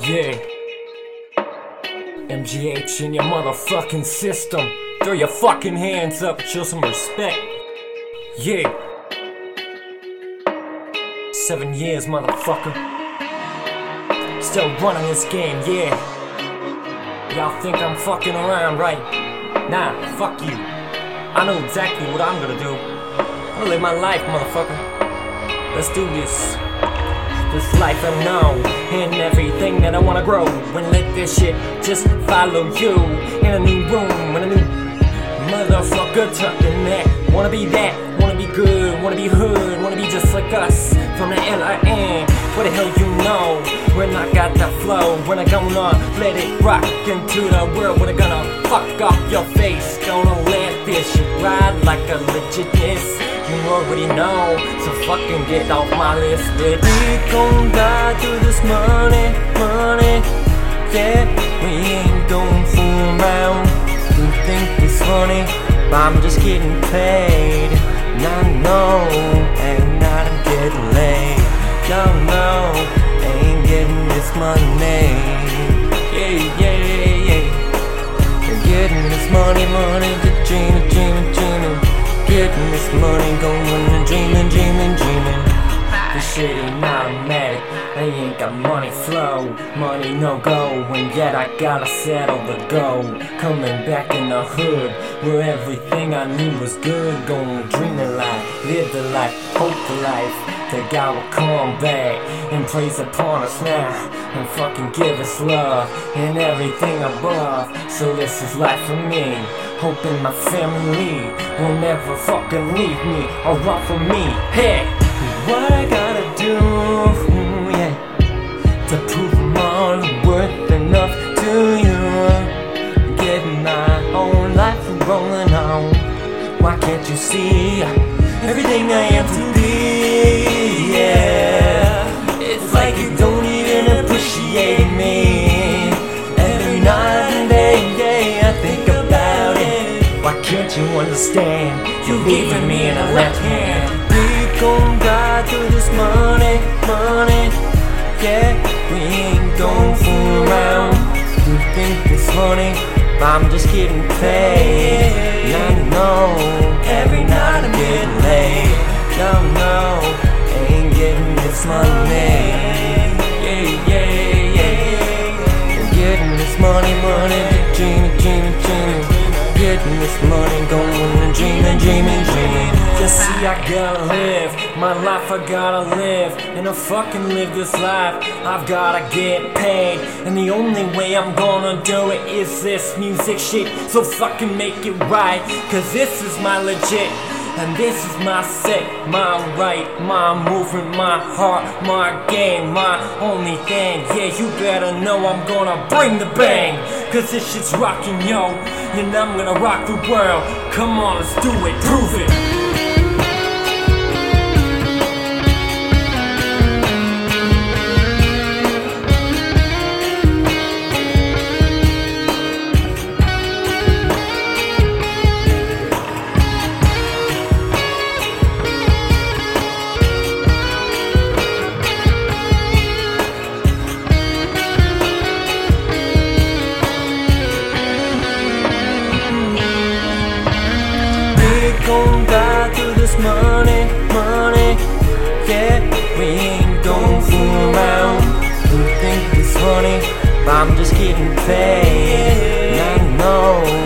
Yeah. MGH in your motherfucking system. Throw your fucking hands up, show some respect. Yeah. Seven years, motherfucker. Still running this game, yeah. Y'all think I'm fucking around, right? Nah, fuck you. I know exactly what I'm gonna do. I'm gonna live my life, motherfucker. Let's do this. This life I know, and everything that I wanna grow. And let this shit just follow you in a new room, in a new motherfucker tucking that. Wanna be that, wanna be good, wanna be hood, wanna be just like us from the LIN. What the hell you know? When I got that flow, when I gonna let it rock into the world, when I gonna fuck off your face, gonna let this shit ride like a legitness. You already know, so fucking get off my list. Bitch. We gon' die through this money, money. Yeah, we ain't gon' fool around. You think it's funny, but I'm just getting paid. And I know, and I'm getting laid. Y'all know, ain't getting this money. Yeah, yeah, yeah. Getting this money, money, dreaming. Getting this money, going and dreaming, dreaming, dreaming. This shit ain't automatic. I ain't got money flow, money no go, and yet I gotta settle the go. Coming back in the hood, where everything I knew was good. Going dream the life, live the life, hope the life. That God will come back and praise upon us now, and fucking give us love and everything above. So this is life for me. Hoping my family will never fucking leave me or run from me. Hey, Can't you see everything I am to be? Yeah, it's like you don't even appreciate me. Every night and day, day I think about it. Why can't you understand? You're leaving me in a left hand. We gon' die through this money, money. Yeah, we ain't gon' fool around. You think it's funny, but I'm just getting paid. And know Y'all know ain't getting this money. Yeah, yeah, yeah. Getting this money, money, dreaming, dreaming, dreaming. Getting this money, going and dreaming, dreaming, dreaming. Just see, I gotta live my life, I gotta live. And to fucking live this life, I've gotta get paid. And the only way I'm gonna do it is this music shit. So fucking make it right, cause this is my legit. And this is my set, my right, my movement, my heart, my game, my only thing. Yeah, you better know I'm gonna bring the bang. Cause this shit's rocking, yo. And I'm gonna rock the world. Come on, let's do it, prove it. gon' back to this money, money. Yeah, we ain't going fool around. You think it's funny, but I'm just getting paid. I know.